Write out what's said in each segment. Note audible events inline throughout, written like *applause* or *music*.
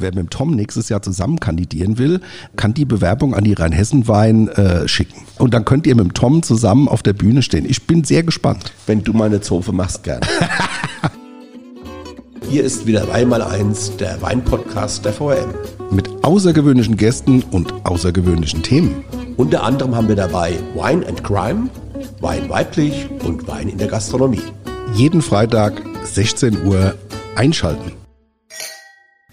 Wer mit Tom nächstes Jahr zusammen kandidieren will, kann die Bewerbung an die Rheinhessen-Wein äh, schicken. Und dann könnt ihr mit Tom zusammen auf der Bühne stehen. Ich bin sehr gespannt. Wenn du meine Zofe machst, gern. *laughs* Hier ist wieder Weinmal eins, der Weinpodcast der VRM. Mit außergewöhnlichen Gästen und außergewöhnlichen Themen. Unter anderem haben wir dabei Wine and Crime, Wein weiblich und Wein in der Gastronomie. Jeden Freitag 16 Uhr einschalten.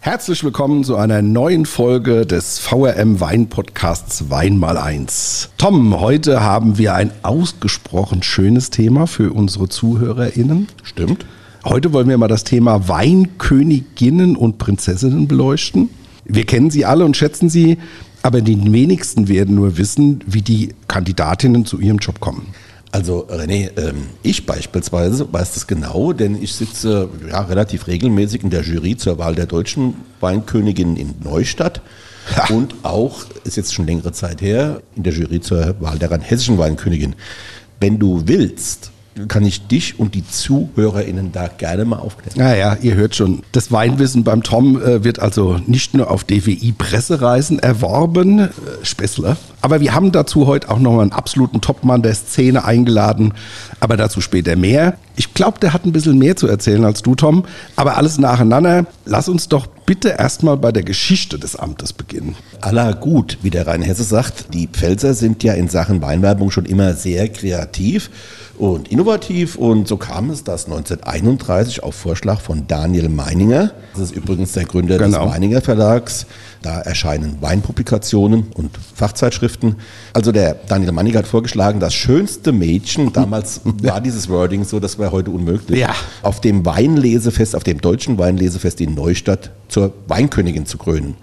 Herzlich willkommen zu einer neuen Folge des VRM Wein Podcasts Wein mal eins. Tom, heute haben wir ein ausgesprochen schönes Thema für unsere ZuhörerInnen. Stimmt. Heute wollen wir mal das Thema Weinköniginnen und Prinzessinnen beleuchten. Wir kennen sie alle und schätzen sie, aber die wenigsten werden nur wissen, wie die Kandidatinnen zu ihrem Job kommen. Also René, ähm, ich beispielsweise weiß das genau, denn ich sitze ja, relativ regelmäßig in der Jury zur Wahl der deutschen Weinkönigin in Neustadt ja. und auch, ist jetzt schon längere Zeit her, in der Jury zur Wahl der hessischen Weinkönigin. Wenn du willst, kann ich dich und die ZuhörerInnen da gerne mal aufklären. Naja, ihr hört schon, das Weinwissen beim Tom äh, wird also nicht nur auf DWI-Pressereisen erworben, äh, Spessler, aber wir haben dazu heute auch noch einen absoluten Topmann der Szene eingeladen, aber dazu später mehr. Ich glaube, der hat ein bisschen mehr zu erzählen als du, Tom, aber alles nacheinander. Lass uns doch bitte erstmal bei der Geschichte des Amtes beginnen. Aller gut, wie der Rheinhesse sagt, die Pfälzer sind ja in Sachen Weinwerbung schon immer sehr kreativ und innovativ. Und so kam es, dass 1931 auf Vorschlag von Daniel Meininger, das ist übrigens der Gründer genau. des Meininger Verlags, da erscheinen Weinpublikationen und Fachzeitschriften. Also der Daniel Meininger hat vorgeschlagen, das schönste Mädchen, damals *laughs* war dieses Wording so, das wäre heute unmöglich, ja. auf dem Weinlesefest, auf dem deutschen Weinlesefest in Neustadt zur Weinkönigin zu krönen.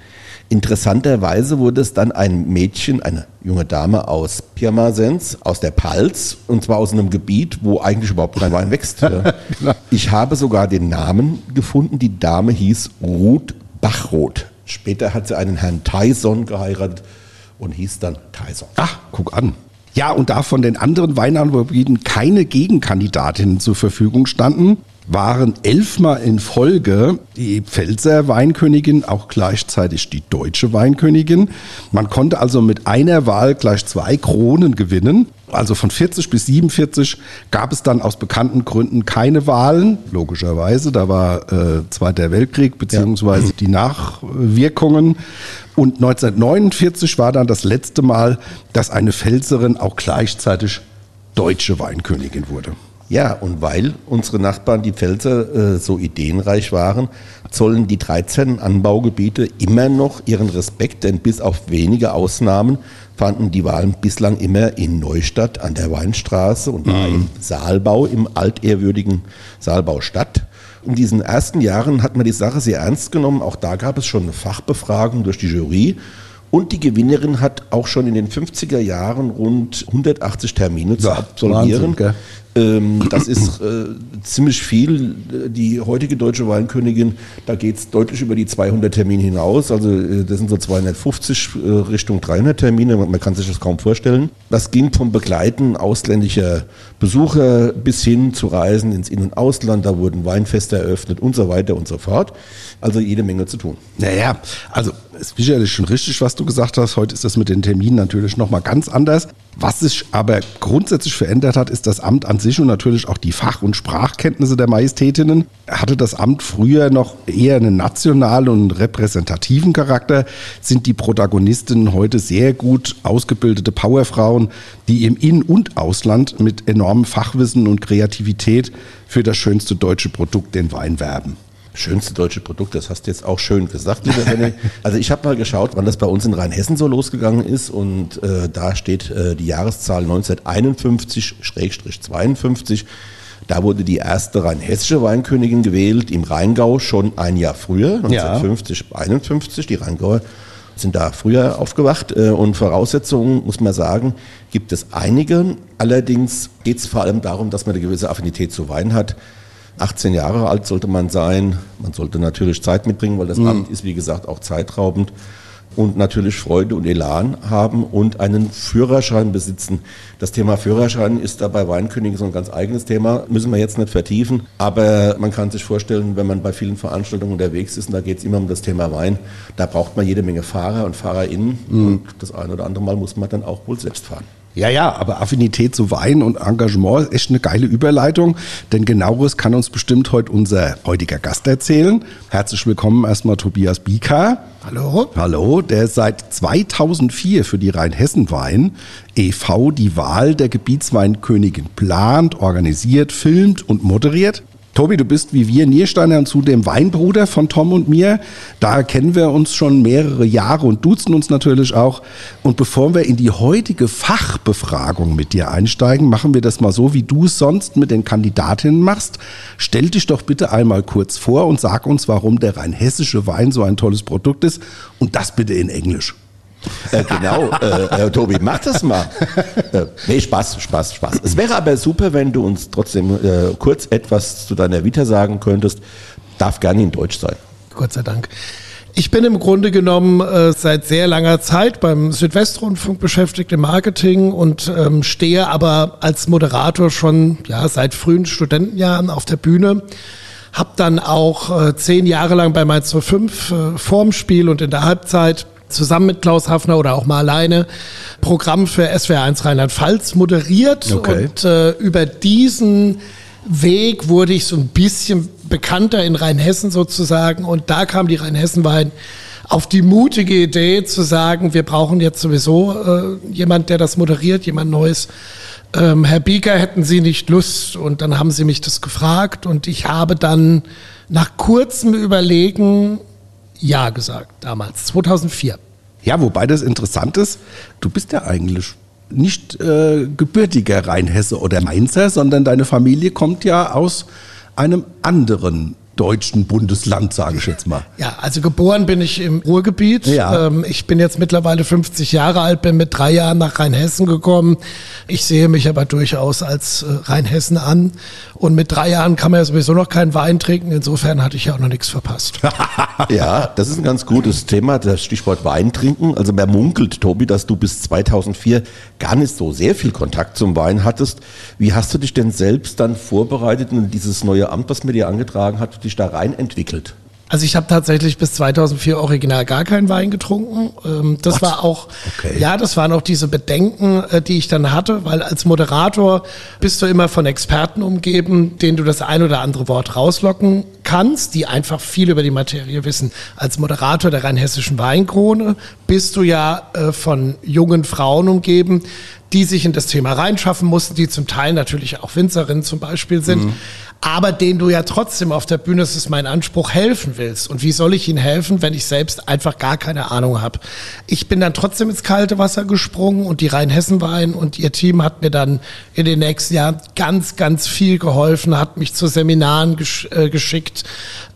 Interessanterweise wurde es dann ein Mädchen, eine junge Dame aus Pirmasens, aus der Palz, und zwar aus einem Gebiet, wo eigentlich überhaupt kein Wein wächst. *laughs* Genau. Ich habe sogar den Namen gefunden. Die Dame hieß Ruth Bachroth. Später hat sie einen Herrn Tyson geheiratet und hieß dann Tyson. Ach, guck an. Ja, und da von den anderen Weinanbaugebieten keine Gegenkandidatinnen zur Verfügung standen, waren elfmal in Folge die Pfälzer Weinkönigin, auch gleichzeitig die deutsche Weinkönigin. Man konnte also mit einer Wahl gleich zwei Kronen gewinnen. Also von 40 bis 47 gab es dann aus bekannten Gründen keine Wahlen, logischerweise. Da war äh, Zweiter Weltkrieg beziehungsweise ja. die Nachwirkungen. Und 1949 war dann das letzte Mal, dass eine Pfälzerin auch gleichzeitig deutsche Weinkönigin wurde. Ja, und weil unsere Nachbarn, die Pfälzer, äh, so ideenreich waren, zollen die 13 Anbaugebiete immer noch ihren Respekt, denn bis auf wenige Ausnahmen fanden die Wahlen bislang immer in Neustadt an der Weinstraße und mhm. im Saalbau, im altehrwürdigen Saalbau statt. In diesen ersten Jahren hat man die Sache sehr ernst genommen. Auch da gab es schon eine Fachbefragung durch die Jury. Und die Gewinnerin hat auch schon in den 50er Jahren rund 180 Termine zu absolvieren. Wahnsinn, das ist äh, ziemlich viel. Die heutige deutsche Weinkönigin, da geht es deutlich über die 200 Termine hinaus. Also äh, das sind so 250 äh, Richtung 300 Termine. Man, man, kann sich das kaum vorstellen. Das ging vom Begleiten ausländischer Besucher bis hin zu Reisen ins In- und Ausland. Da wurden Weinfeste eröffnet und so weiter und so fort. Also jede Menge zu tun. Naja, also ist sicherlich schon richtig, was du gesagt hast. Heute ist das mit den Terminen natürlich nochmal ganz anders. Was sich aber grundsätzlich verändert hat, ist das Amt an sich und natürlich auch die Fach- und Sprachkenntnisse der Majestätinnen. Hatte das Amt früher noch eher einen nationalen und repräsentativen Charakter, sind die Protagonistinnen heute sehr gut ausgebildete Powerfrauen, die im In- und Ausland mit enormem Fachwissen und Kreativität für das schönste deutsche Produkt, den Wein, werben. Schönste deutsche Produkt, das hast du jetzt auch schön gesagt, lieber René. *laughs* Also ich habe mal geschaut, wann das bei uns in Rheinhessen so losgegangen ist und äh, da steht äh, die Jahreszahl 1951-52. Da wurde die erste rheinhessische Weinkönigin gewählt im Rheingau schon ein Jahr früher, 1950, ja. 51. Die Rheingauer sind da früher aufgewacht äh, und Voraussetzungen, muss man sagen, gibt es einige. Allerdings geht es vor allem darum, dass man eine gewisse Affinität zu Wein hat. 18 Jahre alt sollte man sein. Man sollte natürlich Zeit mitbringen, weil das mhm. Amt ist, wie gesagt, auch zeitraubend. und natürlich Freude und Elan haben und einen Führerschein besitzen. Das Thema Führerschein ist da bei Weinkönigen so ein ganz eigenes Thema, müssen wir jetzt nicht vertiefen, aber man kann sich vorstellen, wenn man bei vielen Veranstaltungen unterwegs ist, und da geht es immer um das Thema Wein, da braucht man jede Menge Fahrer und FahrerInnen mhm. und das eine oder andere Mal muss man dann auch wohl selbst fahren. Ja, ja, aber Affinität zu Wein und Engagement ist echt eine geile Überleitung, denn genaueres kann uns bestimmt heute unser heutiger Gast erzählen. Herzlich willkommen erstmal Tobias Bieker. Hallo. Hallo, der seit 2004 für die Rheinhessen-Wein e.V. die Wahl der Gebietsweinkönigin plant, organisiert, filmt und moderiert. Tobi, du bist wie wir Niersteiner und zudem Weinbruder von Tom und mir. Da kennen wir uns schon mehrere Jahre und duzen uns natürlich auch. Und bevor wir in die heutige Fachbefragung mit dir einsteigen, machen wir das mal so, wie du es sonst mit den Kandidatinnen machst. Stell dich doch bitte einmal kurz vor und sag uns, warum der rheinhessische Wein so ein tolles Produkt ist. Und das bitte in Englisch. Äh, genau, äh, Tobi, mach das mal. Äh, nee, Spaß, Spaß, Spaß. Es wäre aber super, wenn du uns trotzdem äh, kurz etwas zu deiner Vita sagen könntest. Darf gerne in Deutsch sein. Gott sei Dank. Ich bin im Grunde genommen äh, seit sehr langer Zeit beim Südwestrundfunk beschäftigt im Marketing und ähm, stehe aber als Moderator schon ja, seit frühen Studentenjahren auf der Bühne. Hab dann auch äh, zehn Jahre lang bei Mainz 05 äh, vorm Spiel und in der Halbzeit zusammen mit Klaus Hafner oder auch mal alleine Programm für SWR1 Rheinland-Pfalz moderiert. Okay. Und äh, über diesen Weg wurde ich so ein bisschen bekannter in Rheinhessen sozusagen. Und da kam die Rheinhessen-Wein auf die mutige Idee zu sagen, wir brauchen jetzt sowieso äh, jemand, der das moderiert, jemand Neues. Ähm, Herr Bieger, hätten Sie nicht Lust? Und dann haben Sie mich das gefragt und ich habe dann nach kurzem Überlegen ja gesagt, damals, 2004. Ja, wobei das interessant ist, du bist ja eigentlich nicht äh, gebürtiger Rheinhesse oder Mainzer, sondern deine Familie kommt ja aus einem anderen deutschen Bundesland, sage ich jetzt mal. Ja, also geboren bin ich im Ruhrgebiet. Ja. Ähm, ich bin jetzt mittlerweile 50 Jahre alt, bin mit drei Jahren nach Rheinhessen gekommen. Ich sehe mich aber durchaus als äh, Rheinhessen an. Und mit drei Jahren kann man ja sowieso noch keinen Wein trinken. Insofern hatte ich ja auch noch nichts verpasst. *laughs* ja, das ist ein ganz gutes Thema, das Stichwort Wein trinken. Also man munkelt, Tobi, dass du bis 2004 gar nicht so sehr viel Kontakt zum Wein hattest. Wie hast du dich denn selbst dann vorbereitet und dieses neue Amt, was mir dir angetragen hat, dich da rein entwickelt? Also ich habe tatsächlich bis 2004 original gar keinen Wein getrunken. Ähm, das What? war auch, okay. ja, das waren auch diese Bedenken, äh, die ich dann hatte, weil als Moderator bist du immer von Experten umgeben, denen du das ein oder andere Wort rauslocken kannst, die einfach viel über die Materie wissen. Als Moderator der rheinhessischen Weinkrone bist du ja äh, von jungen Frauen umgeben, die sich in das Thema reinschaffen mussten, die zum Teil natürlich auch Winzerinnen zum Beispiel sind. Mhm aber den du ja trotzdem auf der Bühne, das ist mein Anspruch, helfen willst. Und wie soll ich ihnen helfen, wenn ich selbst einfach gar keine Ahnung habe? Ich bin dann trotzdem ins kalte Wasser gesprungen und die Rheinhessen-Wein und ihr Team hat mir dann in den nächsten Jahren ganz, ganz viel geholfen, hat mich zu Seminaren gesch äh, geschickt,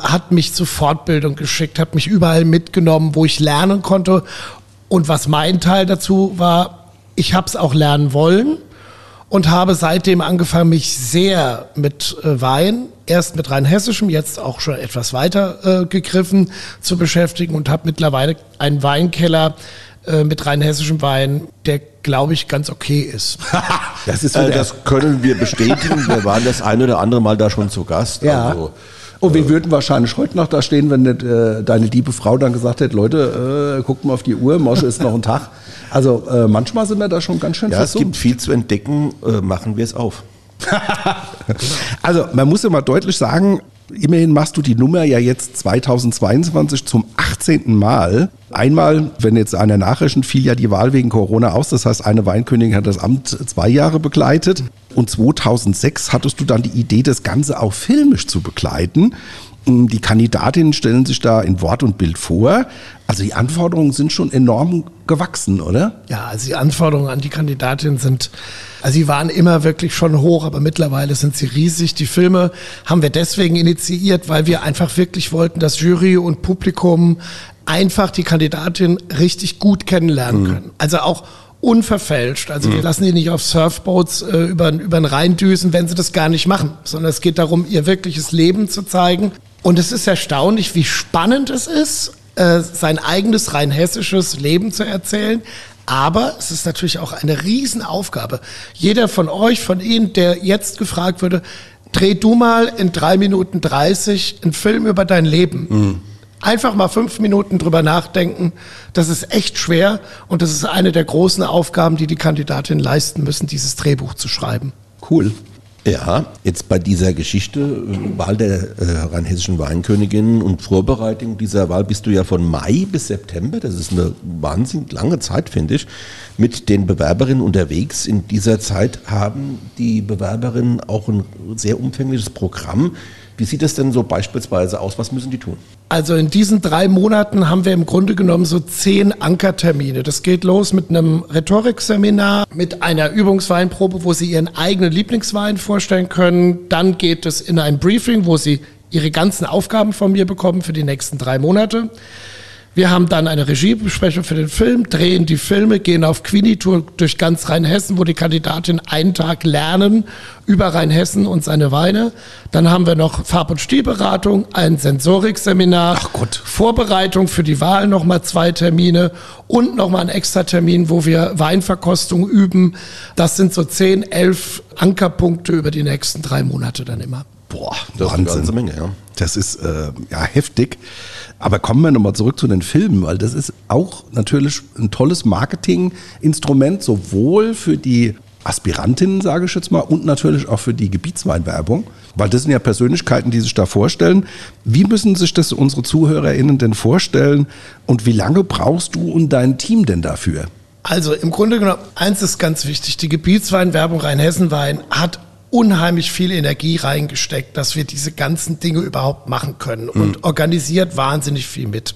hat mich zu Fortbildung geschickt, hat mich überall mitgenommen, wo ich lernen konnte. Und was mein Teil dazu war, ich habe es auch lernen wollen und habe seitdem angefangen, mich sehr mit äh, Wein, erst mit rheinhessischem, jetzt auch schon etwas weiter äh, gegriffen, zu beschäftigen und habe mittlerweile einen Weinkeller äh, mit rheinhessischem Wein, der glaube ich ganz okay ist. *laughs* das, ist äh, das können wir bestätigen. Wir waren das ein oder andere Mal da schon zu Gast. Ja. Also, und wir würden wahrscheinlich heute noch da stehen, wenn nicht, äh, deine liebe Frau dann gesagt hätte, Leute, äh, guckt mal auf die Uhr, Mosche ist noch ein Tag. Also äh, manchmal sind wir da schon ganz schön Ja, versucht. es gibt viel zu entdecken, äh, machen wir es auf. *laughs* also man muss ja mal deutlich sagen, Immerhin machst du die Nummer ja jetzt 2022 zum 18. Mal. Einmal, wenn jetzt einer Nachrichten fiel ja die Wahl wegen Corona aus. Das heißt, eine Weinkönigin hat das Amt zwei Jahre begleitet. Und 2006 hattest du dann die Idee, das Ganze auch filmisch zu begleiten. Die Kandidatinnen stellen sich da in Wort und Bild vor. Also die Anforderungen sind schon enorm gewachsen, oder? Ja, also die Anforderungen an die Kandidatinnen sind, also sie waren immer wirklich schon hoch, aber mittlerweile sind sie riesig. Die Filme haben wir deswegen initiiert, weil wir einfach wirklich wollten, dass Jury und Publikum einfach die Kandidatin richtig gut kennenlernen mhm. können. Also auch unverfälscht. Also wir mhm. lassen die nicht auf Surfboats äh, über, über den Rhein düsen, wenn sie das gar nicht machen, sondern es geht darum, ihr wirkliches Leben zu zeigen und es ist erstaunlich, wie spannend es ist, äh, sein eigenes rein hessisches Leben zu erzählen. Aber es ist natürlich auch eine Riesenaufgabe. Jeder von euch, von Ihnen, der jetzt gefragt würde, dreh du mal in drei Minuten 30 einen Film über dein Leben. Mhm. Einfach mal fünf Minuten drüber nachdenken. Das ist echt schwer und das ist eine der großen Aufgaben, die die Kandidatinnen leisten müssen, dieses Drehbuch zu schreiben. Cool. Ja, jetzt bei dieser Geschichte, äh, Wahl der äh, rheinhessischen Weinkönigin und Vorbereitung dieser Wahl bist du ja von Mai bis September, das ist eine wahnsinnig lange Zeit, finde ich, mit den Bewerberinnen unterwegs. In dieser Zeit haben die Bewerberinnen auch ein sehr umfängliches Programm. Wie sieht es denn so beispielsweise aus? Was müssen die tun? Also in diesen drei Monaten haben wir im Grunde genommen so zehn Ankertermine. Das geht los mit einem Rhetorikseminar, mit einer Übungsweinprobe, wo Sie Ihren eigenen Lieblingswein vorstellen können. Dann geht es in ein Briefing, wo Sie Ihre ganzen Aufgaben von mir bekommen für die nächsten drei Monate. Wir haben dann eine Regiebesprechung für den Film, drehen die Filme, gehen auf Queenie-Tour durch ganz Rheinhessen, wo die Kandidatinnen einen Tag lernen über Rheinhessen und seine Weine. Dann haben wir noch Farb- und Stilberatung, ein Sensorikseminar. Vorbereitung für die Wahl nochmal zwei Termine und nochmal ein extra Termin, wo wir Weinverkostung üben. Das sind so zehn, elf Ankerpunkte über die nächsten drei Monate dann immer. Boah, das Wahnsinn. ist eine ganze Menge, ja. Das ist äh, ja heftig. Aber kommen wir nochmal zurück zu den Filmen, weil das ist auch natürlich ein tolles Marketinginstrument, sowohl für die Aspirantinnen, sage ich jetzt mal, und natürlich auch für die Gebietsweinwerbung, weil das sind ja Persönlichkeiten, die sich da vorstellen. Wie müssen sich das unsere ZuhörerInnen denn vorstellen und wie lange brauchst du und dein Team denn dafür? Also im Grunde genommen, eins ist ganz wichtig, die Gebietsweinwerbung Rheinhessenwein hat unheimlich viel Energie reingesteckt, dass wir diese ganzen Dinge überhaupt machen können und mhm. organisiert wahnsinnig viel mit.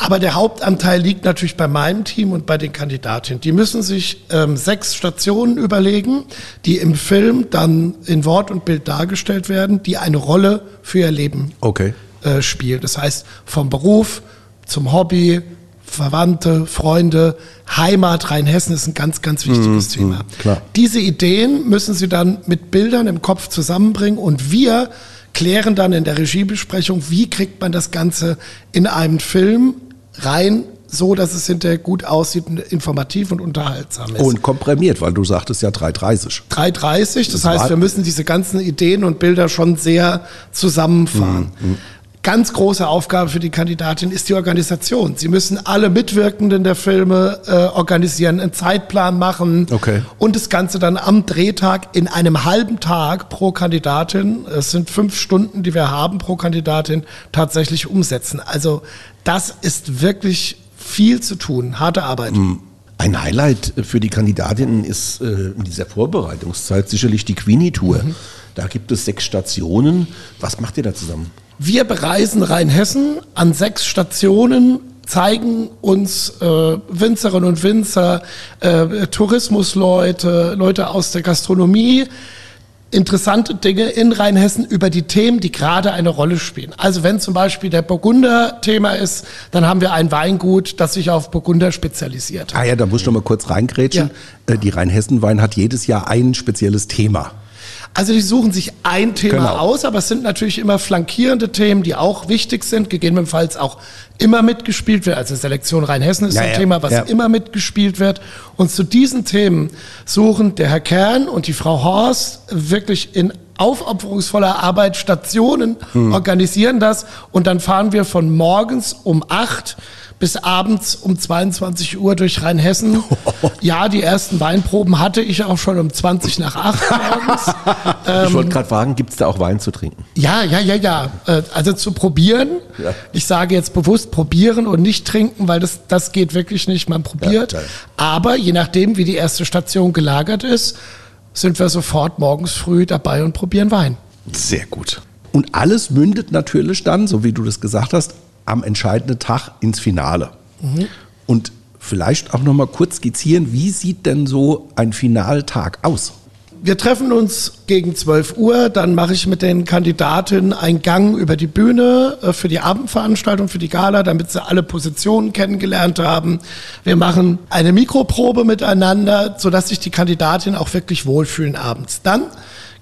Aber der Hauptanteil liegt natürlich bei meinem Team und bei den Kandidatinnen. Die müssen sich ähm, sechs Stationen überlegen, die im Film dann in Wort und Bild dargestellt werden, die eine Rolle für ihr Leben okay. äh, spielen. Das heißt, vom Beruf zum Hobby, Verwandte, Freunde, Heimat, Rheinhessen ist ein ganz, ganz wichtiges mhm, Thema. Klar. Diese Ideen müssen Sie dann mit Bildern im Kopf zusammenbringen und wir klären dann in der Regiebesprechung, wie kriegt man das Ganze in einen Film rein, so dass es hinterher gut aussieht, informativ und unterhaltsam ist. Und komprimiert, weil du sagtest ja 3,30. 3,30, das, das heißt, wir müssen diese ganzen Ideen und Bilder schon sehr zusammenfahren. Mhm. mhm. Ganz große Aufgabe für die Kandidatin ist die Organisation. Sie müssen alle Mitwirkenden der Filme äh, organisieren, einen Zeitplan machen okay. und das Ganze dann am Drehtag in einem halben Tag pro Kandidatin, es sind fünf Stunden, die wir haben pro Kandidatin, tatsächlich umsetzen. Also das ist wirklich viel zu tun, harte Arbeit. Hm. Ein Highlight für die Kandidatinnen ist äh, in dieser Vorbereitungszeit sicherlich die Queenie-Tour. Mhm. Da gibt es sechs Stationen. Was macht ihr da zusammen? Wir bereisen Rheinhessen an sechs Stationen, zeigen uns äh, Winzerinnen und Winzer, äh, Tourismusleute, Leute aus der Gastronomie, interessante Dinge in Rheinhessen über die Themen, die gerade eine Rolle spielen. Also wenn zum Beispiel der Burgunder Thema ist, dann haben wir ein Weingut, das sich auf Burgunder spezialisiert. Ah ja, da muss ich noch mal kurz reingrätschen. Ja. Äh, die Rheinhessen Wein hat jedes Jahr ein spezielles Thema. Also die suchen sich ein Thema genau. aus, aber es sind natürlich immer flankierende Themen, die auch wichtig sind, gegebenenfalls auch immer mitgespielt wird. Also Selektion Rheinhessen ist ja, ein ja, Thema, was ja. immer mitgespielt wird. Und zu diesen Themen suchen der Herr Kern und die Frau Horst wirklich in aufopferungsvoller Arbeit Stationen, hm. organisieren das und dann fahren wir von morgens um acht bis abends um 22 Uhr durch Rheinhessen. *laughs* Ja, die ersten Weinproben hatte ich auch schon um 20 nach 8 morgens. *laughs* ich wollte gerade fragen, gibt es da auch Wein zu trinken? Ja, ja, ja, ja. Äh, also zu probieren. Ja. Ich sage jetzt bewusst probieren und nicht trinken, weil das, das geht wirklich nicht. Man probiert. Ja, Aber je nachdem, wie die erste Station gelagert ist, sind wir sofort morgens früh dabei und probieren Wein. Sehr gut. Und alles mündet natürlich dann, so wie du das gesagt hast, am entscheidenden Tag ins Finale. Mhm. Und vielleicht auch noch mal kurz skizzieren, wie sieht denn so ein Finaltag aus? Wir treffen uns gegen 12 Uhr, dann mache ich mit den Kandidatinnen einen Gang über die Bühne äh, für die Abendveranstaltung, für die Gala, damit sie alle Positionen kennengelernt haben. Wir machen eine Mikroprobe miteinander, sodass sich die Kandidatinnen auch wirklich wohlfühlen abends. Dann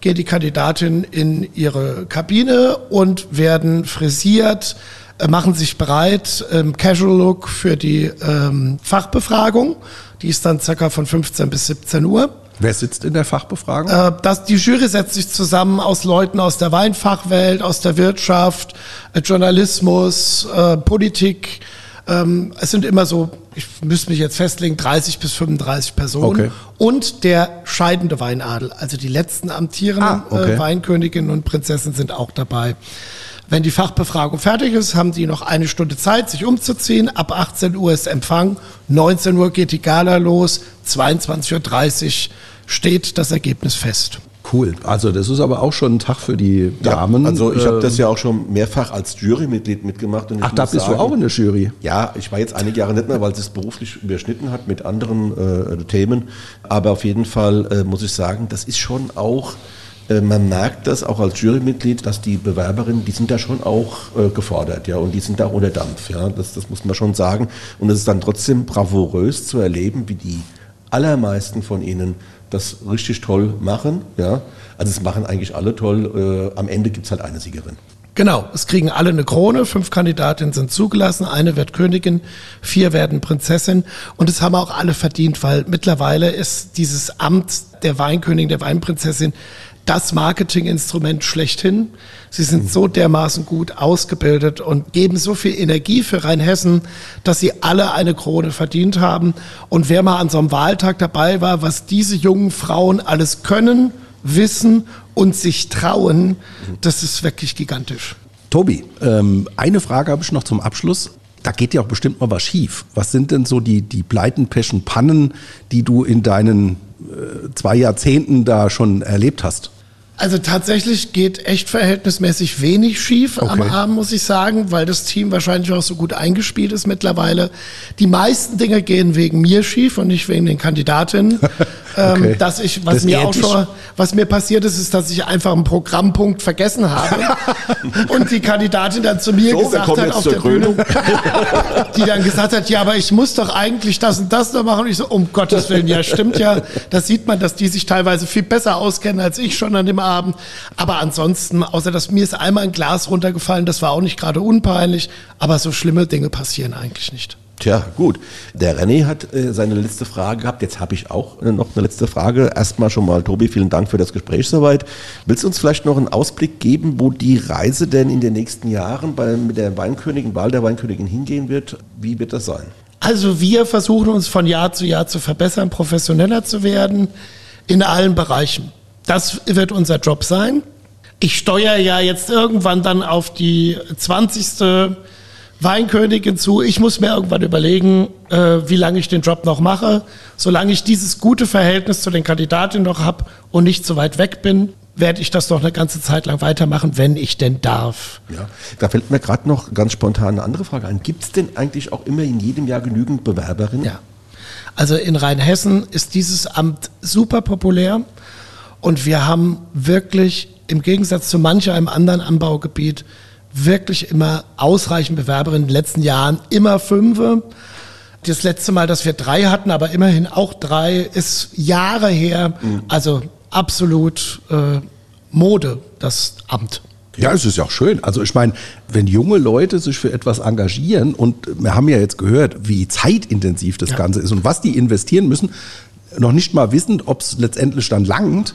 geht die Kandidatin in ihre Kabine und werden frisiert, äh, machen sich bereit, ähm, Casual Look für die ähm, Fachbefragung. Die ist dann circa von 15 bis 17 Uhr. Wer sitzt in der Fachbefragung? Äh, das, die Jury setzt sich zusammen aus Leuten aus der Weinfachwelt, aus der Wirtschaft, äh, Journalismus, äh, Politik. Ähm, es sind immer so, ich müsste mich jetzt festlegen, 30 bis 35 Personen. Okay. Und der scheidende Weinadel, also die letzten amtierenden ah, okay. äh, Weinköniginnen und Prinzessinnen sind auch dabei. Wenn die Fachbefragung fertig ist, haben die noch eine Stunde Zeit, sich umzuziehen. Ab 18 Uhr ist Empfang, 19 Uhr geht die Gala los, 22.30 Uhr steht das Ergebnis fest. Cool. Also das ist aber auch schon ein Tag für die Damen. Ja, also ich habe das ja auch schon mehrfach als Jurymitglied mitgemacht. Ach, da bist sagen, du auch in der Jury? Ja, ich war jetzt einige Jahre nicht mehr, weil es beruflich überschnitten hat mit anderen äh, Themen. Aber auf jeden Fall äh, muss ich sagen, das ist schon auch man merkt das auch als Jurymitglied, dass die Bewerberinnen, die sind da schon auch äh, gefordert, ja, und die sind da unter Dampf, ja, das, das muss man schon sagen. Und es ist dann trotzdem bravourös zu erleben, wie die allermeisten von ihnen das richtig toll machen. Ja? Also es machen eigentlich alle toll. Äh, am Ende gibt es halt eine Siegerin. Genau, es kriegen alle eine Krone, fünf Kandidatinnen sind zugelassen, eine wird Königin, vier werden Prinzessin und es haben auch alle verdient, weil mittlerweile ist dieses Amt der Weinkönigin, der Weinprinzessin das Marketinginstrument schlechthin. Sie sind so dermaßen gut ausgebildet und geben so viel Energie für Rheinhessen, dass sie alle eine Krone verdient haben. Und wer mal an so einem Wahltag dabei war, was diese jungen Frauen alles können, wissen und sich trauen, das ist wirklich gigantisch. Tobi, ähm, eine Frage habe ich noch zum Abschluss. Da geht ja auch bestimmt mal was schief. Was sind denn so die, die Pleiten, Peschen, Pannen, die du in deinen äh, zwei Jahrzehnten da schon erlebt hast? Also tatsächlich geht echt verhältnismäßig wenig schief okay. am Abend, muss ich sagen, weil das Team wahrscheinlich auch so gut eingespielt ist mittlerweile. Die meisten Dinge gehen wegen mir schief und nicht wegen den Kandidatinnen. *laughs* Ähm, okay. dass ich, was das mir auch schon, was mir passiert ist, ist, dass ich einfach einen Programmpunkt vergessen habe *laughs* und die Kandidatin dann zu mir so, gesagt hat auf der Bühne, die dann gesagt hat, ja, aber ich muss doch eigentlich das und das noch machen. Und ich so, um Gottes Willen, ja, stimmt ja. Das sieht man, dass die sich teilweise viel besser auskennen als ich schon an dem Abend. Aber ansonsten, außer dass mir ist einmal ein Glas runtergefallen, das war auch nicht gerade unpeinlich, aber so schlimme Dinge passieren eigentlich nicht. Tja, gut. Der René hat äh, seine letzte Frage gehabt. Jetzt habe ich auch äh, noch eine letzte Frage. Erstmal schon mal, Tobi, vielen Dank für das Gespräch soweit. Willst du uns vielleicht noch einen Ausblick geben, wo die Reise denn in den nächsten Jahren bei, mit der Weinkönigin, Wahl der Weinkönigin hingehen wird? Wie wird das sein? Also wir versuchen uns von Jahr zu Jahr zu verbessern, professioneller zu werden in allen Bereichen. Das wird unser Job sein. Ich steuere ja jetzt irgendwann dann auf die 20. Weinkönigin zu. Ich muss mir irgendwann überlegen, äh, wie lange ich den Job noch mache. Solange ich dieses gute Verhältnis zu den Kandidatinnen noch habe und nicht so weit weg bin, werde ich das noch eine ganze Zeit lang weitermachen, wenn ich denn darf. Ja, da fällt mir gerade noch ganz spontan eine andere Frage ein. Gibt es denn eigentlich auch immer in jedem Jahr genügend Bewerberinnen? Ja. Also in Rheinhessen ist dieses Amt super populär. Und wir haben wirklich im Gegensatz zu manch einem anderen Anbaugebiet wirklich immer ausreichend Bewerberinnen in den letzten Jahren, immer fünf. Das letzte Mal, dass wir drei hatten, aber immerhin auch drei, ist Jahre her. Mhm. Also absolut äh, Mode, das Amt. Ja, es ist ja auch schön. Also ich meine, wenn junge Leute sich für etwas engagieren und wir haben ja jetzt gehört, wie zeitintensiv das ja. Ganze ist und was die investieren müssen, noch nicht mal wissen, ob es letztendlich dann langt,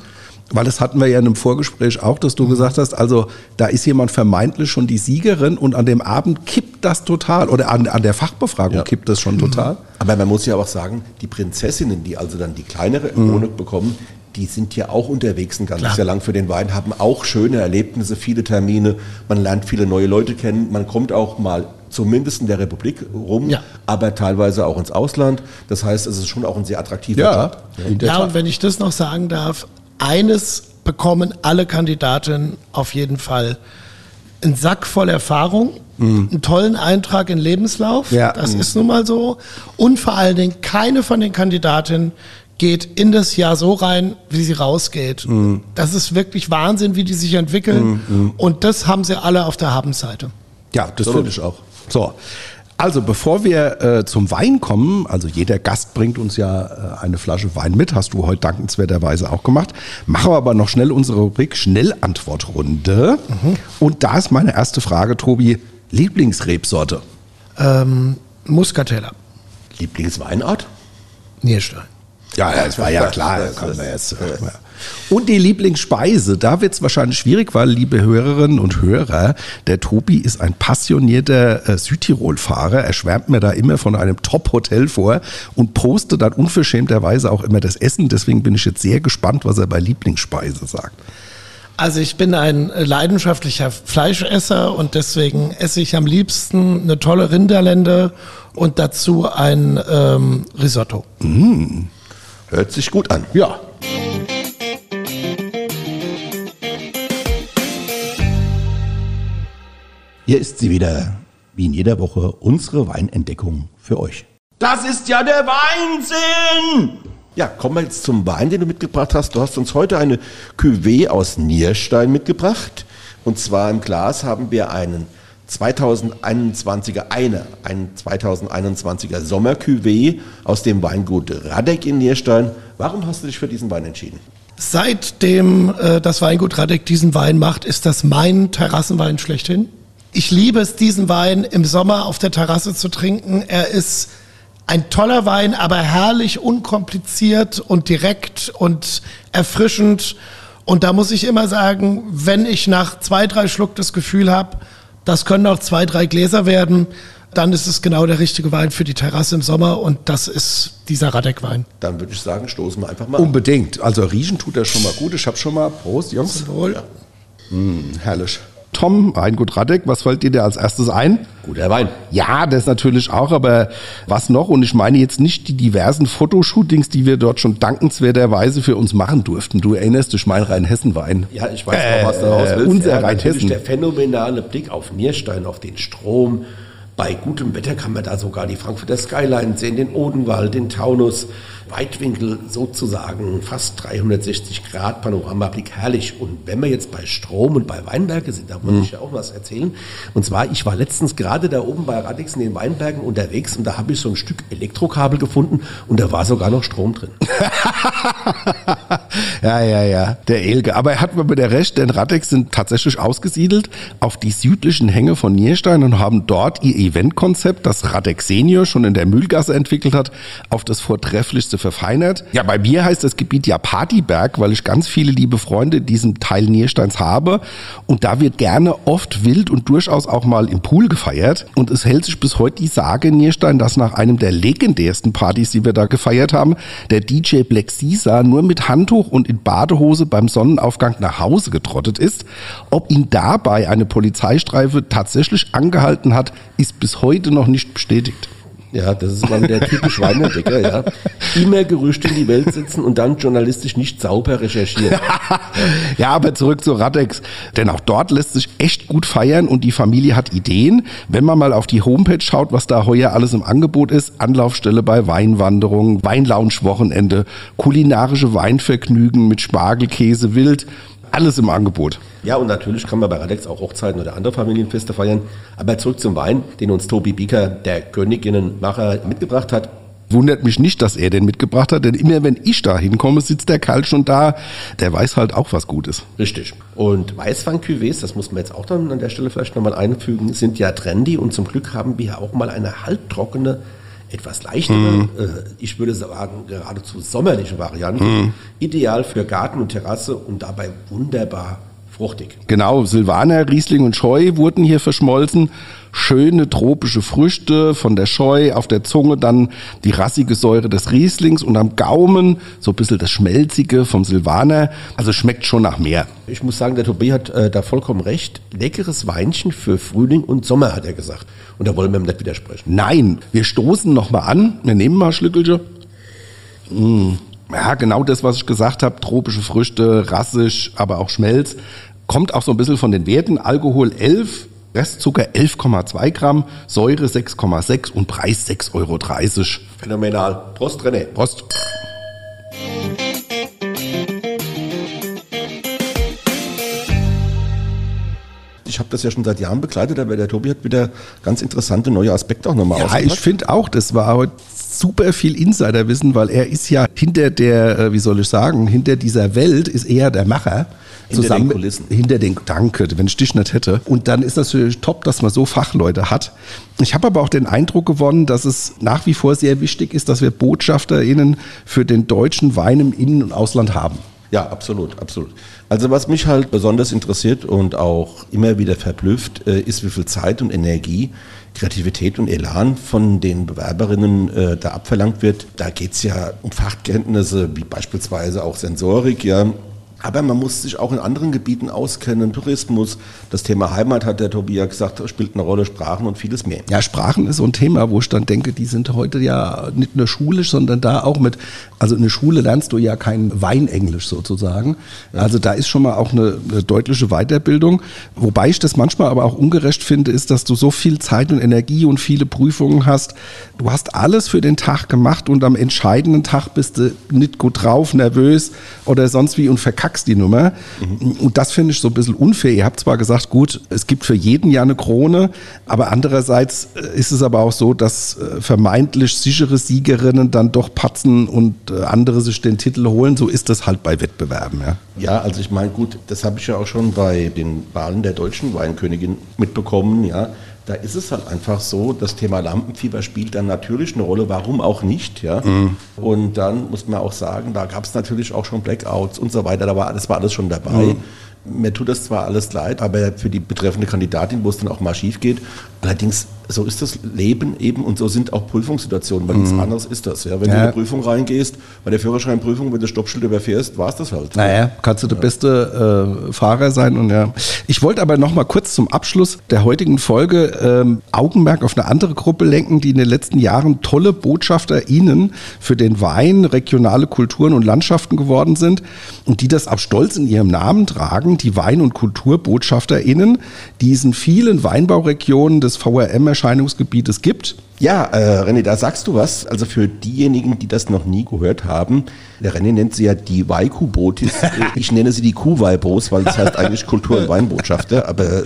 weil das hatten wir ja in einem Vorgespräch auch, dass du gesagt hast, also da ist jemand vermeintlich schon die Siegerin und an dem Abend kippt das total oder an, an der Fachbefragung ja. kippt das schon total. Aber man muss ja auch sagen, die Prinzessinnen, die also dann die kleinere Krone mhm. bekommen, die sind ja auch unterwegs ein ganzes Jahr lang für den Wein, haben auch schöne Erlebnisse, viele Termine, man lernt viele neue Leute kennen, man kommt auch mal zumindest in der Republik rum, ja. aber teilweise auch ins Ausland. Das heißt, es ist schon auch ein sehr attraktiver ja, Job. Ja, ja und wenn ich das noch sagen darf, eines bekommen alle Kandidatinnen auf jeden Fall. Ein Sack voll Erfahrung, mhm. einen tollen Eintrag in Lebenslauf, ja. das mhm. ist nun mal so. Und vor allen Dingen, keine von den Kandidatinnen geht in das Jahr so rein, wie sie rausgeht. Mhm. Das ist wirklich Wahnsinn, wie die sich entwickeln. Mhm. Mhm. Und das haben sie alle auf der Habenseite. Ja, das finde ich auch. So, also bevor wir äh, zum Wein kommen, also jeder Gast bringt uns ja äh, eine Flasche Wein mit, hast du heute dankenswerterweise auch gemacht. Machen wir aber noch schnell unsere Rubrik Schnellantwortrunde. Mhm. Und da ist meine erste Frage, Tobi, Lieblingsrebsorte? Ähm, Muscatella. Lieblingsweinort? Nierstein. Ja, das war ja klar. *laughs* Und die Lieblingsspeise, da wird es wahrscheinlich schwierig, weil, liebe Hörerinnen und Hörer, der Tobi ist ein passionierter äh, Südtirol-Fahrer. Er schwärmt mir da immer von einem Top-Hotel vor und postet dann unverschämterweise auch immer das Essen. Deswegen bin ich jetzt sehr gespannt, was er bei Lieblingsspeise sagt. Also ich bin ein leidenschaftlicher Fleischesser und deswegen esse ich am liebsten eine tolle Rinderlende und dazu ein ähm, Risotto. Mm. Hört sich gut an. Ja. Hier ist sie wieder, wie in jeder Woche, unsere Weinentdeckung für euch. Das ist ja der Weinsinn! Ja, kommen wir jetzt zum Wein, den du mitgebracht hast. Du hast uns heute eine Cuvée aus Nierstein mitgebracht. Und zwar im Glas haben wir einen 2021er, eine, ein 2021er Sommer-Cuvée aus dem Weingut Radek in Nierstein. Warum hast du dich für diesen Wein entschieden? Seitdem äh, das Weingut Radek diesen Wein macht, ist das mein Terrassenwein schlechthin. Ich liebe es, diesen Wein im Sommer auf der Terrasse zu trinken. Er ist ein toller Wein, aber herrlich unkompliziert und direkt und erfrischend. Und da muss ich immer sagen, wenn ich nach zwei, drei Schluck das Gefühl habe, das können auch zwei, drei Gläser werden, dann ist es genau der richtige Wein für die Terrasse im Sommer und das ist dieser Radek-Wein. Dann würde ich sagen, stoßen wir einfach mal. Unbedingt. Also riechen tut er schon mal gut. Ich habe schon mal Prost, Jungs. Wohl. Ja. Mm, herrlich. Tom, Weingut Radek, was fällt dir da als erstes ein? Guter Wein. Ja, das natürlich auch, aber was noch? Und ich meine jetzt nicht die diversen Fotoshootings, die wir dort schon dankenswerterweise für uns machen durften. Du erinnerst dich, mein Rheinhessen-Wein. Ja, ich weiß äh, auch, was du raus willst. Unser ja, Rheinhessen. der phänomenale Blick auf Nierstein, auf den Strom. Bei gutem Wetter kann man da sogar die Frankfurter Skyline sehen, den Odenwald, den Taunus. Weitwinkel sozusagen, fast 360 Grad Panoramablick, herrlich. Und wenn wir jetzt bei Strom und bei Weinberge sind, da muss mhm. ich ja auch was erzählen. Und zwar, ich war letztens gerade da oben bei Radix in den Weinbergen unterwegs und da habe ich so ein Stück Elektrokabel gefunden und da war sogar noch Strom drin. *laughs* *laughs* ja, ja, ja, der Elge. Aber er hat mir der Recht, denn Radix sind tatsächlich ausgesiedelt auf die südlichen Hänge von Nierstein und haben dort ihr Eventkonzept, das Radex Senior schon in der Mühlgasse entwickelt hat, auf das vortrefflichste verfeinert. Ja, bei mir heißt das Gebiet ja Partyberg, weil ich ganz viele liebe Freunde in diesem Teil Niersteins habe. Und da wird gerne oft wild und durchaus auch mal im Pool gefeiert. Und es hält sich bis heute die Sage in Nierstein, dass nach einem der legendärsten Partys, die wir da gefeiert haben, der DJ Black Caesar nur mit Handtuch und in Badehose beim Sonnenaufgang nach Hause getrottet ist. Ob ihn dabei eine Polizeistreife tatsächlich angehalten hat, ist bis heute noch nicht bestätigt. Ja, das ist mal der typisch Weinentdecker, ja. Immer Gerüchte in die Welt setzen und dann journalistisch nicht sauber recherchieren. *laughs* ja, aber zurück zu Radex. Denn auch dort lässt sich echt gut feiern und die Familie hat Ideen. Wenn man mal auf die Homepage schaut, was da heuer alles im Angebot ist, Anlaufstelle bei Weinwanderungen, Weinlounge-Wochenende, kulinarische Weinvergnügen mit Spargelkäse, Wild, alles im Angebot. Ja, und natürlich kann man bei Radex auch Hochzeiten oder andere Familienfeste feiern. Aber zurück zum Wein, den uns Tobi Bieker, der Königinnenmacher, mitgebracht hat. Wundert mich nicht, dass er den mitgebracht hat, denn immer wenn ich da hinkomme, sitzt der Kerl schon da. Der weiß halt auch, was gut ist. Richtig. Und Weißwein-Cuvées, das muss man jetzt auch dann an der Stelle vielleicht nochmal einfügen, sind ja trendy und zum Glück haben wir auch mal eine halbtrockene etwas leichtere, mm. äh, ich würde sagen geradezu sommerliche Variante, mm. ideal für Garten und Terrasse und dabei wunderbar fruchtig. Genau, Silvaner, Riesling und Scheu wurden hier verschmolzen. Schöne tropische Früchte von der Scheu, auf der Zunge dann die rassige Säure des Rieslings und am Gaumen so ein bisschen das Schmelzige vom Silvaner. Also schmeckt schon nach mehr. Ich muss sagen, der Tobi hat äh, da vollkommen recht. Leckeres Weinchen für Frühling und Sommer, hat er gesagt. Und da wollen wir ihm nicht widersprechen. Nein, wir stoßen nochmal an. Wir nehmen mal Schlückelche. Mmh. Ja, genau das, was ich gesagt habe. Tropische Früchte, rassig, aber auch Schmelz kommt auch so ein bisschen von den Werten. Alkohol 11, Restzucker 11,2 Gramm, Säure 6,6 und Preis 6,30 Euro. Phänomenal. Prost, René. Prost. ich habe das ja schon seit Jahren begleitet, aber der Tobi hat wieder ganz interessante neue Aspekte auch nochmal Ja, ich finde auch, das war heute super viel Insiderwissen, weil er ist ja hinter der, äh, wie soll ich sagen, hinter dieser Welt ist eher der Macher. Hinter zusammen den Kulissen. hinter den Danke, wenn ich dich nicht hätte. Und dann ist das natürlich top, dass man so Fachleute hat. Ich habe aber auch den Eindruck gewonnen, dass es nach wie vor sehr wichtig ist, dass wir BotschafterInnen für den deutschen Wein im Innen- und Ausland haben. Ja, absolut, absolut. Also was mich halt besonders interessiert und auch immer wieder verblüfft, äh, ist, wie viel Zeit und Energie, Kreativität und Elan von den Bewerberinnen äh, da abverlangt wird. Da geht's ja um Fachkenntnisse wie beispielsweise auch Sensorik, ja, aber man muss sich auch in anderen Gebieten auskennen, Tourismus, das Thema Heimat hat der Tobias gesagt, spielt eine Rolle, Sprachen und vieles mehr. Ja, Sprachen ist so ein Thema, wo ich dann denke, die sind heute ja nicht nur schulisch, sondern da auch mit, also in der Schule lernst du ja kein Weinenglisch sozusagen. Also da ist schon mal auch eine, eine deutliche Weiterbildung. Wobei ich das manchmal aber auch ungerecht finde, ist, dass du so viel Zeit und Energie und viele Prüfungen hast. Du hast alles für den Tag gemacht und am entscheidenden Tag bist du nicht gut drauf, nervös oder sonst wie und verkackst verkackst die Nummer. Mhm. Und das finde ich so ein bisschen unfair. Ihr habt zwar gesagt, gut, es gibt für jeden ja eine Krone, aber andererseits äh, ist es aber auch so, dass äh, vermeintlich sichere Siegerinnen dann doch patzen und äh, andere sich den Titel holen. So ist das halt bei Wettbewerben. Ja, ja also ich meine, gut, das habe ich ja auch schon bei den Wahlen der deutschen Weinkönigin mitbekommen, ja da ist es halt einfach so, das Thema Lampenfieber spielt dann natürlich eine Rolle, warum auch nicht, ja. Mhm. Und dann muss man auch sagen, da gab es natürlich auch schon Blackouts und so weiter, da war, das war alles schon dabei. Mhm. Mir tut das zwar alles leid, aber für die betreffende Kandidatin, wo es dann auch mal schief geht, allerdings so ist das Leben eben und so sind auch Prüfungssituationen, weil mhm. nichts anderes ist das. Ja? Wenn ja. du in eine Prüfung reingehst, bei der Führerscheinprüfung, wenn du Stoppschild überfährst, war es das halt. Naja, kannst du der beste äh, Fahrer sein und ja. Ich wollte aber noch mal kurz zum Abschluss der heutigen Folge ähm, Augenmerk auf eine andere Gruppe lenken, die in den letzten Jahren tolle BotschafterInnen für den Wein, regionale Kulturen und Landschaften geworden sind und die das auch stolz in ihrem Namen tragen, die Wein- und KulturbotschafterInnen, die in vielen Weinbauregionen des VRM Erscheinungsgebietes gibt. Ja, äh, René, da sagst du was. Also für diejenigen, die das noch nie gehört haben, der René nennt sie ja die Weikubotis. *laughs* ich nenne sie die Kuhweibos, weil das heißt eigentlich Kultur- und Weinbotschafter, aber äh,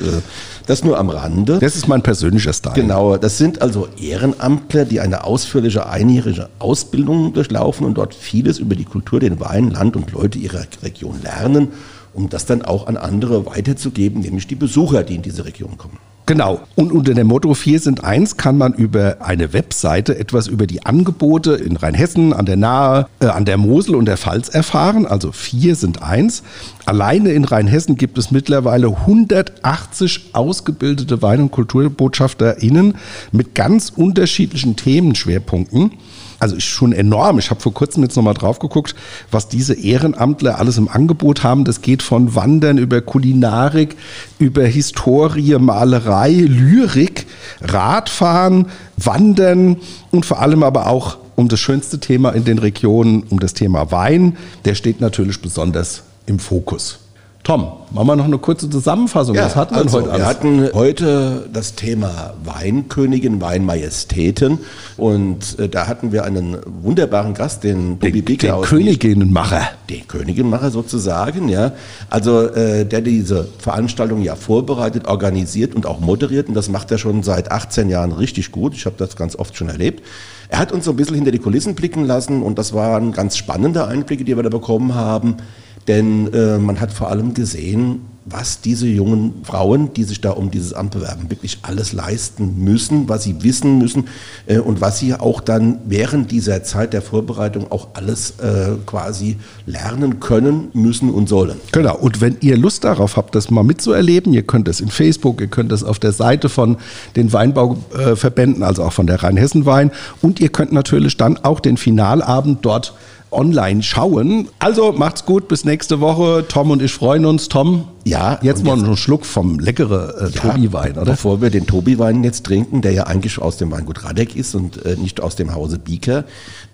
das nur am Rande. Das ist mein persönlicher Style. Genau, das sind also Ehrenamtler, die eine ausführliche einjährige Ausbildung durchlaufen und dort vieles über die Kultur, den Wein, Land und Leute ihrer Region lernen, um das dann auch an andere weiterzugeben, nämlich die Besucher, die in diese Region kommen. Genau. Und unter dem Motto 4 sind 1 kann man über eine Webseite etwas über die Angebote in Rheinhessen, an der Nahe, äh, an der Mosel und der Pfalz erfahren. Also 4 sind 1. Alleine in Rheinhessen gibt es mittlerweile 180 ausgebildete Wein- und KulturbotschafterInnen mit ganz unterschiedlichen Themenschwerpunkten also ist schon enorm. Ich habe vor kurzem jetzt nochmal drauf geguckt, was diese Ehrenamtler alles im Angebot haben. Das geht von Wandern über Kulinarik, über Historie, Malerei, Lyrik, Radfahren, Wandern und vor allem aber auch um das schönste Thema in den Regionen, um das Thema Wein. Der steht natürlich besonders im Fokus. Tom, machen wir noch eine kurze Zusammenfassung. Ja, Was hatten wir also, heute alles? Wir hatten heute das Thema Weinkönigin, Weinmajestäten und äh, da hatten wir einen wunderbaren Gast, den Tobi Bicke Den Königinnenmacher. Den Königinnenmacher sozusagen, ja. Also äh, der diese Veranstaltung ja vorbereitet, organisiert und auch moderiert und das macht er schon seit 18 Jahren richtig gut. Ich habe das ganz oft schon erlebt. Er hat uns so ein bisschen hinter die Kulissen blicken lassen und das waren ganz spannende Einblicke, die wir da bekommen haben. Denn äh, man hat vor allem gesehen, was diese jungen Frauen, die sich da um dieses Amt bewerben, wirklich alles leisten müssen, was sie wissen müssen äh, und was sie auch dann während dieser Zeit der Vorbereitung auch alles äh, quasi lernen können, müssen und sollen. Genau. Und wenn ihr Lust darauf habt, das mal mitzuerleben, ihr könnt es in Facebook, ihr könnt es auf der Seite von den Weinbauverbänden, also auch von der Rheinhessen Wein und ihr könnt natürlich dann auch den Finalabend dort online schauen. Also macht's gut, bis nächste Woche. Tom und ich freuen uns. Tom, ja, jetzt mal einen Schluck vom leckere äh, ja, Tobi-Wein, oder? Bevor wir den Tobi-Wein jetzt trinken, der ja eigentlich aus dem Weingut Radek ist und äh, nicht aus dem Hause Bieker.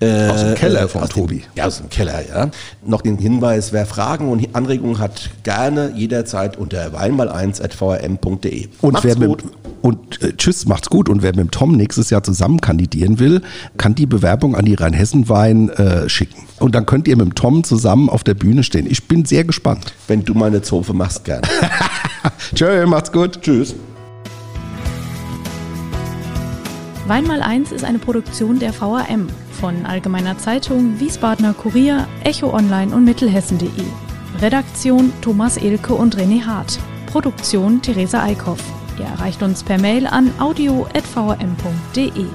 Äh, aus dem Keller von Tobi. Dem, ja, aus dem Keller, ja. Noch den Hinweis, wer Fragen und Anregungen hat, gerne jederzeit unter weinmal1.vrm.de. Und macht's wer gut. Mit, und äh, tschüss, macht's gut. Und wer mit dem Tom nächstes Jahr zusammen kandidieren will, kann die Bewerbung an die Rheinhessen-Wein äh, schicken. Und dann könnt ihr mit dem Tom zusammen auf der Bühne stehen. Ich bin sehr gespannt. Wenn du meine Zofe machst, gerne. *laughs* Tschö, macht's gut. Tschüss. Weinmal 1 ist eine Produktion der VAM von Allgemeiner Zeitung, Wiesbadener Kurier, Echo Online und Mittelhessen.de. Redaktion Thomas Elke und René Hart. Produktion Theresa Eickhoff. Ihr erreicht uns per Mail an audio.vm.de.